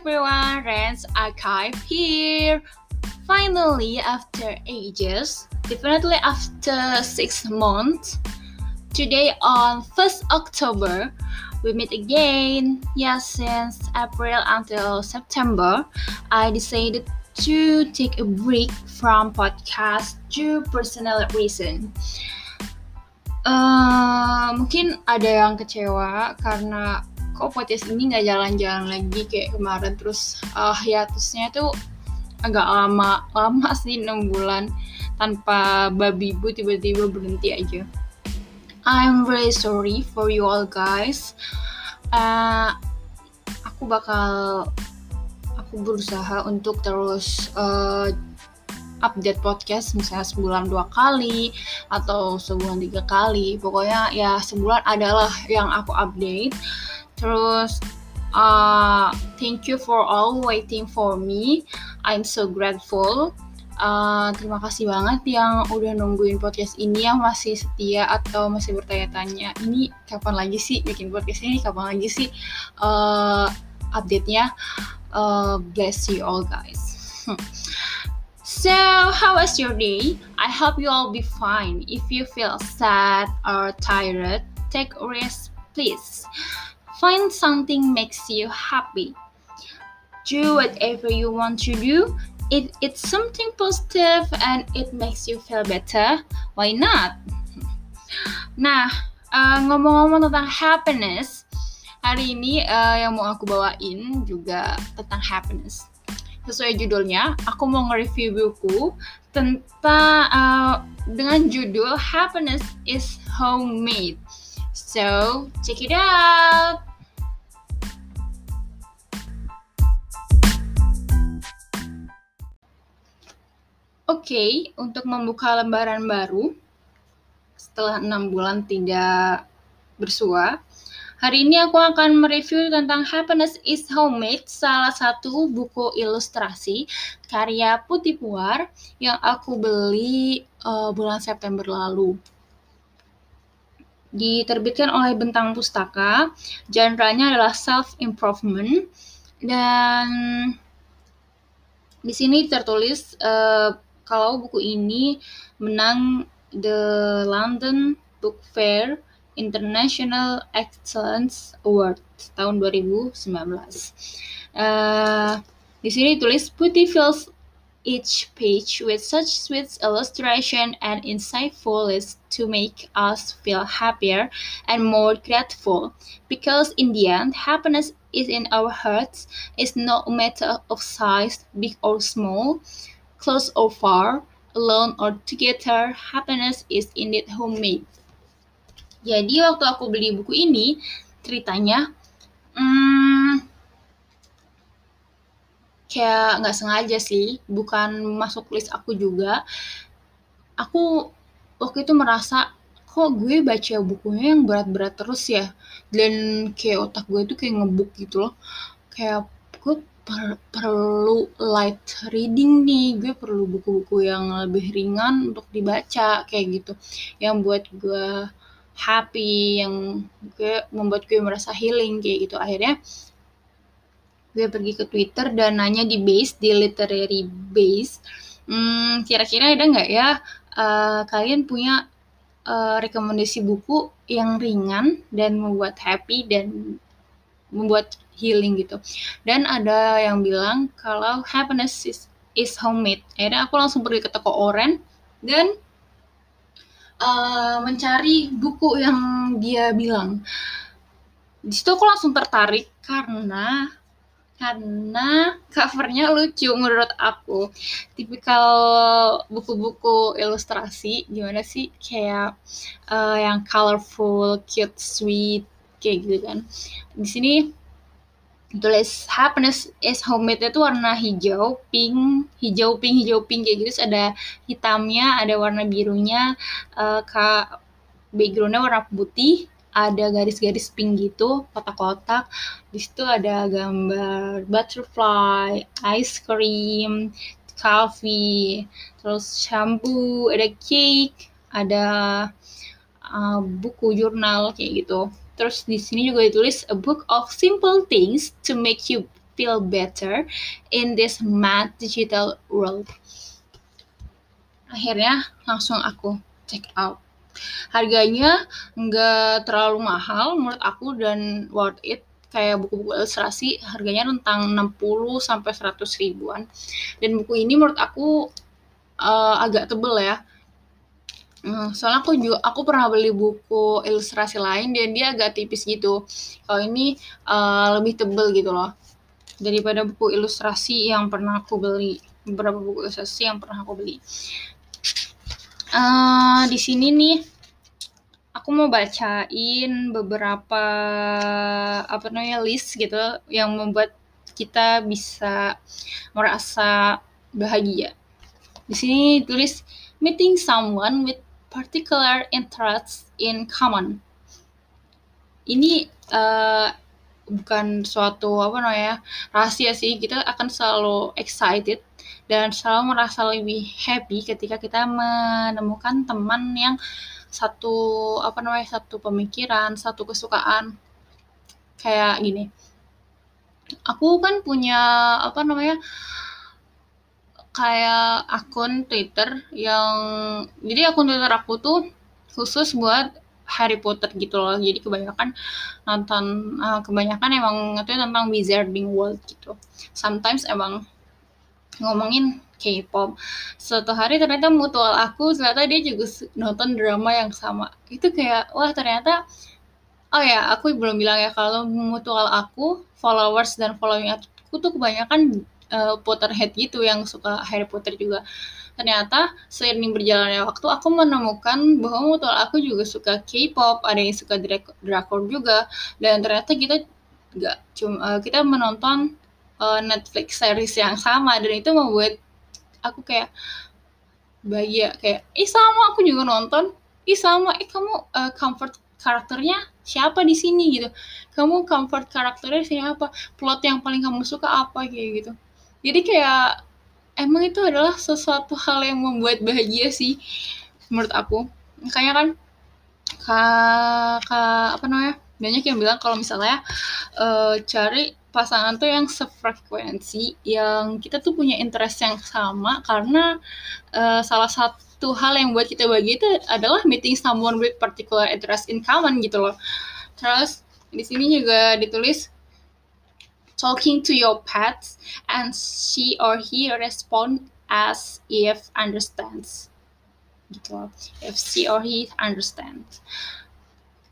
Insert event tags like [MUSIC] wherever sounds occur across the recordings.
everyone, Rens Archive here. Finally, after ages, definitely after six months, today on 1st October, we meet again. Yes, since April until September, I decided to take a break from podcast due personal reason. Uh, mungkin ada yang kecewa karena kok podcast ini nggak jalan-jalan lagi kayak kemarin. Terus uh, hiatusnya tuh agak lama lama [LAUGHS] sih 6 bulan. Tanpa babi bu tiba-tiba berhenti aja. I'm really sorry for you all guys. Uh, aku bakal aku berusaha untuk terus uh, update podcast misalnya sebulan dua kali atau sebulan tiga kali. Pokoknya ya sebulan adalah yang aku update Terus uh, thank you for all waiting for me. I'm so grateful. Uh, terima kasih banget yang udah nungguin podcast ini yang masih setia atau masih bertanya-tanya. Ini kapan lagi sih bikin podcast ini? Kapan lagi sih uh, update-nya? Uh, bless you all guys. So how was your day? I hope you all be fine. If you feel sad or tired take a rest please Find something makes you happy. Do whatever you want to do. If it's something positive and it makes you feel better, why not? Nah, uh, ngomong-ngomong tentang happiness, hari ini uh, yang mau aku bawain juga tentang happiness. Sesuai judulnya, aku mau nge-review buku tentang uh, dengan judul Happiness is Homemade. So, check it out. Okay, untuk membuka lembaran baru setelah enam bulan tidak bersua, hari ini aku akan mereview tentang Happiness is Homemade, salah satu buku ilustrasi karya Putih Puar yang aku beli uh, bulan September lalu. Diterbitkan oleh Bentang Pustaka, genre-nya adalah self improvement dan di sini tertulis uh, kalau buku ini menang The London Book Fair International Excellence Award tahun 2019. Uh, di sini tulis Putih fills each page with such sweet illustration and insightful list to make us feel happier and more grateful. Because in the end, happiness is in our hearts. It's no matter of size, big or small. Close or far, alone or together, happiness is indeed homemade. Jadi waktu aku beli buku ini, ceritanya, hmm, kayak nggak sengaja sih, bukan masuk list aku juga. Aku waktu itu merasa, kok gue baca bukunya yang berat-berat terus ya, dan kayak otak gue itu kayak ngebuk gitu loh. Kayak gue per perlu light reading nih. Gue perlu buku-buku yang lebih ringan untuk dibaca kayak gitu. Yang buat gue happy yang gue membuat gue merasa healing kayak gitu. Akhirnya gue pergi ke Twitter dan nanya di base di literary base. Hmm, kira-kira ada nggak ya uh, kalian punya uh, rekomendasi buku yang ringan dan membuat happy dan membuat healing gitu. Dan ada yang bilang kalau happiness is, is homemade. Akhirnya aku langsung pergi ke toko oren dan uh, mencari buku yang dia bilang. Di situ aku langsung tertarik karena karena covernya lucu menurut aku tipikal buku-buku ilustrasi gimana sih kayak uh, yang colorful cute sweet kayak gitu kan di sini tulis happiness is homemade itu warna hijau, pink, hijau, pink, hijau, pink kayak gitu. Ada hitamnya, ada warna birunya, uh, kak backgroundnya warna putih, ada garis-garis pink gitu, kotak-kotak. Di situ ada gambar butterfly, ice cream, coffee, terus shampoo, ada cake, ada uh, buku jurnal kayak gitu. Terus di sini juga ditulis a book of simple things to make you feel better in this mad digital world. Akhirnya langsung aku check out. Harganya nggak terlalu mahal menurut aku dan worth it kayak buku-buku ilustrasi harganya rentang 60 sampai 100 ribuan. Dan buku ini menurut aku uh, agak tebel ya. Hmm, soalnya aku juga aku pernah beli buku ilustrasi lain dan dia agak tipis gitu. Kalau ini uh, lebih tebel gitu loh daripada buku ilustrasi yang pernah aku beli. Beberapa buku ilustrasi yang pernah aku beli. Uh, di sini nih aku mau bacain beberapa apa namanya list gitu yang membuat kita bisa merasa bahagia. Di sini tulis meeting someone with particular interests in common. Ini uh, bukan suatu apa namanya rahasia sih. Kita akan selalu excited dan selalu merasa lebih happy ketika kita menemukan teman yang satu apa namanya satu pemikiran, satu kesukaan kayak gini. Aku kan punya apa namanya kayak akun Twitter yang jadi akun Twitter aku tuh khusus buat Harry Potter gitu loh. Jadi kebanyakan nonton uh, kebanyakan emang itu tentang Wizarding World gitu. Sometimes emang ngomongin K-pop. Suatu hari ternyata mutual aku ternyata dia juga nonton drama yang sama. Itu kayak wah ternyata oh ya aku belum bilang ya kalau mutual aku followers dan following aku tuh kebanyakan uh, Potterhead gitu yang suka Harry Potter juga. Ternyata seiring berjalannya waktu aku menemukan bahwa mutual aku juga suka K-pop, ada yang suka drakor juga. Dan ternyata kita nggak cuma uh, kita menonton uh, Netflix series yang sama. Dan itu membuat aku kayak bahagia kayak ih sama aku juga nonton. Ih sama. Eh kamu uh, comfort karakternya siapa di sini? gitu. Kamu comfort karakternya siapa plot yang paling kamu suka apa? kayak gitu jadi kayak emang itu adalah sesuatu hal yang membuat bahagia sih menurut aku. Makanya kan kak ka, apa namanya banyak yang bilang kalau misalnya uh, cari pasangan tuh yang sefrekuensi yang kita tuh punya interest yang sama karena uh, salah satu hal yang buat kita bahagia itu adalah meeting someone with particular interest in common gitu loh. Terus di sini juga ditulis talking to your pet and she or he respond as if understands. Gitu. If she or he understands.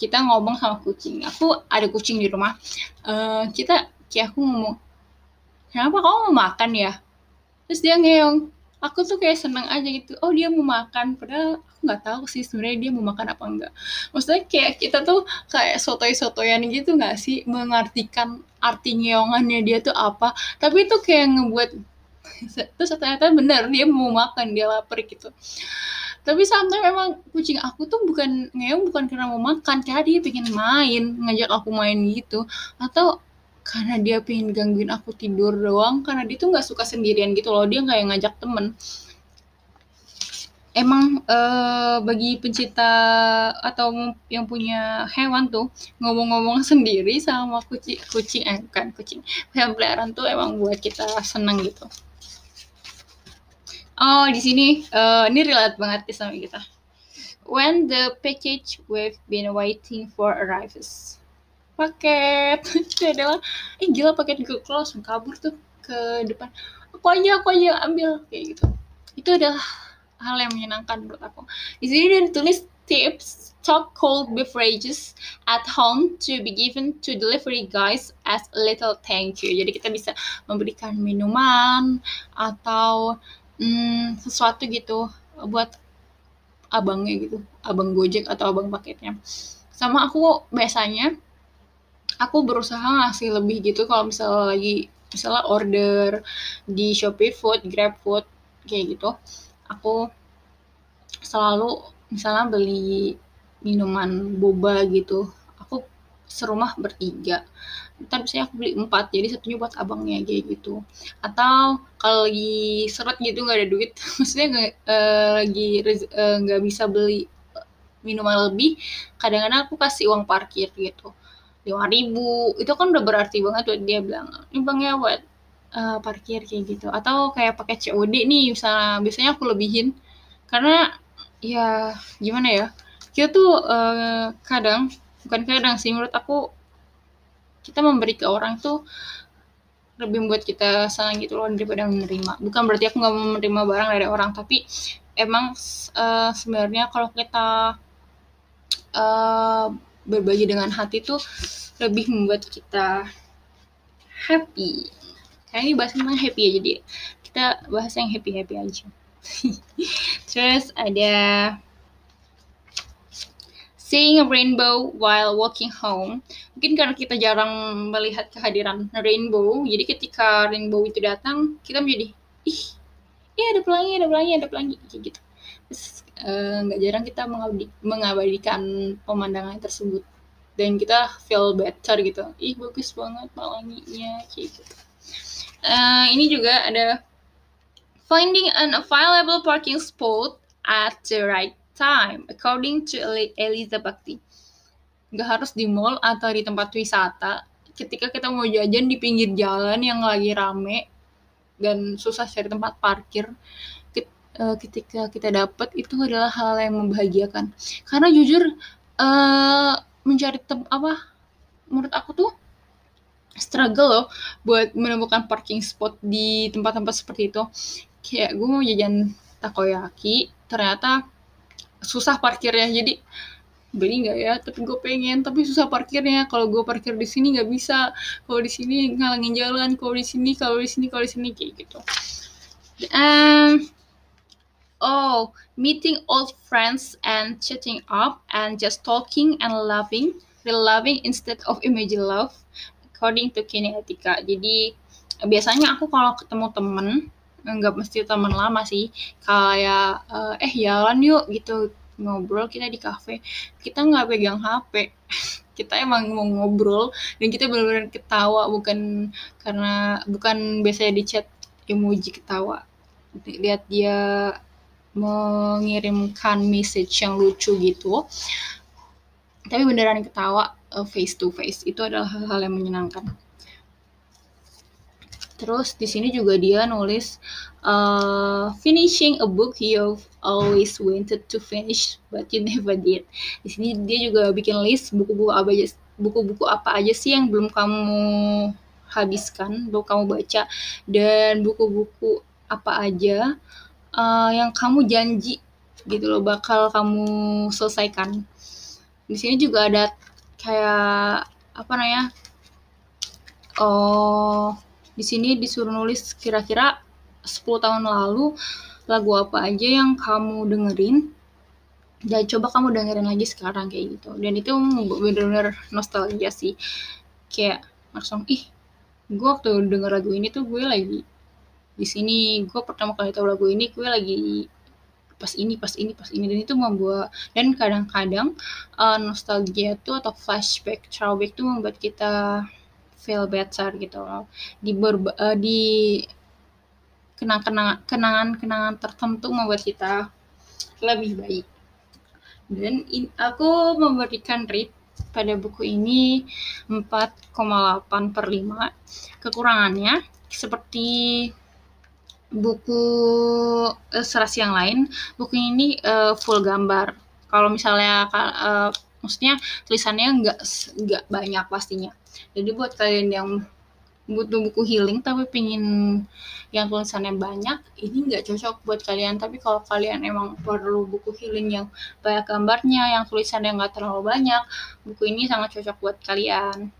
Kita ngomong sama kucing. Aku ada kucing di rumah. Uh, kita kayak aku ngomong kenapa kamu mau makan ya? Terus dia ngeong aku tuh kayak seneng aja gitu. Oh dia mau makan. Padahal nggak tahu sih sebenarnya dia mau makan apa enggak. Maksudnya kayak kita tuh kayak sotoy-sotoyan gitu nggak sih? Mengartikan arti ngeongannya dia tuh apa. Tapi itu kayak ngebuat [LAUGHS] terus ternyata bener dia mau makan dia lapar gitu. Tapi sampai memang kucing aku tuh bukan ngeong bukan karena mau makan karena dia pengen main ngajak aku main gitu. Atau karena dia pengen gangguin aku tidur doang karena dia tuh nggak suka sendirian gitu loh. Dia yang ngajak temen emang uh, bagi pencinta atau yang punya hewan tuh ngomong-ngomong [LAUGHS] sendiri sama kucing kucing eh bukan kucing hewan peliharaan tuh emang buat kita seneng gitu. Oh di sini uh, ini relate banget sama kita. When the package we've been waiting for arrives. Paket. [LAUGHS] Itu adalah eh gila paket Google Close kabur tuh ke depan. Aku aja aku aja ambil kayak gitu. Itu adalah hal yang menyenangkan menurut aku. Di sini dia tulis tips stock cold beverages at home to be given to delivery guys as a little thank you. Jadi kita bisa memberikan minuman atau hmm, sesuatu gitu buat abangnya gitu abang gojek atau abang paketnya. Sama aku biasanya aku berusaha ngasih lebih gitu kalau misalnya lagi misalnya order di Shopee Food, Grab Food kayak gitu. Aku selalu misalnya beli minuman boba gitu. Aku serumah bertiga. Ntar biasanya aku beli empat, jadi satunya buat abangnya kayak gitu. Atau kalau lagi seret gitu nggak ada duit, [LAUGHS] maksudnya nggak uh, lagi eh, nggak uh, bisa beli minuman lebih, kadang-kadang aku kasih uang parkir gitu lima ribu itu kan udah berarti banget buat dia bilang ini bang ya buat uh, parkir kayak gitu. Atau kayak pakai COD nih misalnya biasanya aku lebihin. Karena ya gimana ya? Kita tuh uh, kadang bukan kadang sih menurut aku kita memberi ke orang tuh lebih membuat kita senang gitu loh daripada menerima. Bukan berarti aku nggak mau menerima barang dari orang tapi emang uh, sebenarnya kalau kita uh, berbagi dengan hati tuh lebih membuat kita happy kayak ini bahas tentang happy aja dia kita bahas yang happy happy aja. [LAUGHS] Terus ada seeing a rainbow while walking home. Mungkin karena kita jarang melihat kehadiran rainbow jadi ketika rainbow itu datang kita menjadi ih iya ada pelangi ada pelangi ada pelangi. Kayak gitu. Terus eh, nggak uh, jarang kita mengabadikan pemandangan tersebut. Dan kita feel better gitu. Ih bagus banget pelanginya kayak gitu uh, ini juga ada finding an available parking spot at the right time according to Eliza Bakti. Nggak harus di mall atau di tempat wisata. Ketika kita mau jajan di pinggir jalan yang lagi rame dan susah cari tempat parkir uh, ketika kita dapat itu adalah hal yang membahagiakan. Karena jujur uh, mencari tem apa menurut aku tuh struggle loh buat menemukan parking spot di tempat-tempat seperti itu. Kayak gue mau jajan takoyaki ternyata susah parkirnya. Jadi beli nggak ya? Tapi gue pengen tapi susah parkirnya. Kalau gue parkir di sini nggak bisa. Kalau di sini ngalangin jalan. Kalau di sini kalau di sini kalau di sini kayak gitu. Um, Oh, meeting old friends and chatting up and just talking and loving, real loving instead of imagine love, according to kinetika. Jadi biasanya aku kalau ketemu temen, nggak mesti temen lama sih, kayak uh, eh jalan yuk gitu ngobrol kita di cafe, kita nggak pegang HP. [LAUGHS] kita emang mau ngobrol dan kita benar-benar ketawa bukan karena bukan biasanya di chat emoji ketawa lihat dia mengirimkan message yang lucu gitu tapi beneran ketawa uh, face to face itu adalah hal-hal yang menyenangkan terus di sini juga dia nulis uh, finishing a book you've always wanted to finish but you never did di sini dia juga bikin list buku-buku apa aja buku-buku apa aja sih yang belum kamu habiskan belum kamu baca dan buku-buku apa aja uh, yang kamu janji gitu loh bakal kamu selesaikan. Di sini juga ada kayak apa namanya? Oh, di sini disuruh nulis kira-kira 10 tahun lalu lagu apa aja yang kamu dengerin dan coba kamu dengerin lagi sekarang kayak gitu dan itu bener-bener nostalgia sih kayak langsung ih gue waktu denger lagu ini tuh gue lagi di sini gue pertama kali tahu lagu ini gue lagi pas ini pas ini pas ini. Dan itu membuat dan kadang-kadang uh, nostalgia itu atau flashback throwback itu membuat kita feel better gitu loh. Di berba, uh, di kenang-kenangan kenangan-kenangan tertentu membuat kita lebih baik. Dan in, aku memberikan rate pada buku ini 4,8 per 5 kekurangannya seperti buku ilustrasi yang lain, buku ini uh, full gambar. Kalau misalnya uh, maksudnya tulisannya nggak nggak banyak pastinya. Jadi buat kalian yang butuh buku healing tapi pingin yang tulisannya banyak, ini nggak cocok buat kalian. Tapi kalau kalian emang perlu buku healing yang banyak gambarnya, yang tulisannya nggak terlalu banyak, buku ini sangat cocok buat kalian.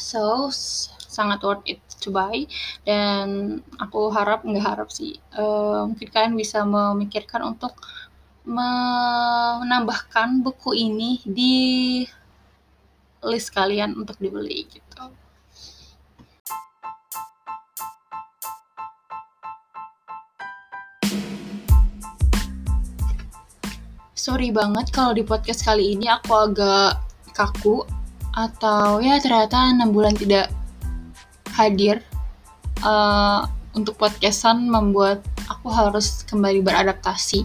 So, sangat worth it buy dan aku harap nggak harap sih uh, mungkin kalian bisa memikirkan untuk menambahkan buku ini di list kalian untuk dibeli gitu. Sorry banget kalau di podcast kali ini aku agak kaku atau ya ternyata 6 bulan tidak hadir uh, untuk podcastan membuat aku harus kembali beradaptasi.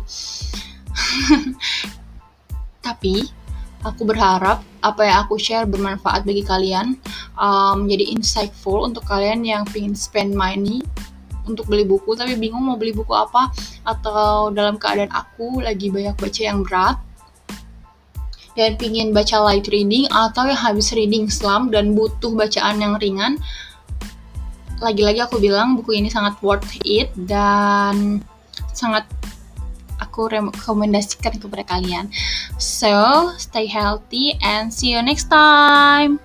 [LAUGHS] Tapi Aku berharap apa yang aku share bermanfaat bagi kalian, um, jadi insightful untuk kalian yang pengen spend money untuk beli buku tapi bingung mau beli buku apa atau dalam keadaan aku lagi banyak baca yang berat dan pingin baca light reading atau yang habis reading slam dan butuh bacaan yang ringan lagi-lagi aku bilang buku ini sangat worth it dan sangat aku rekomendasikan kepada kalian. So, stay healthy and see you next time.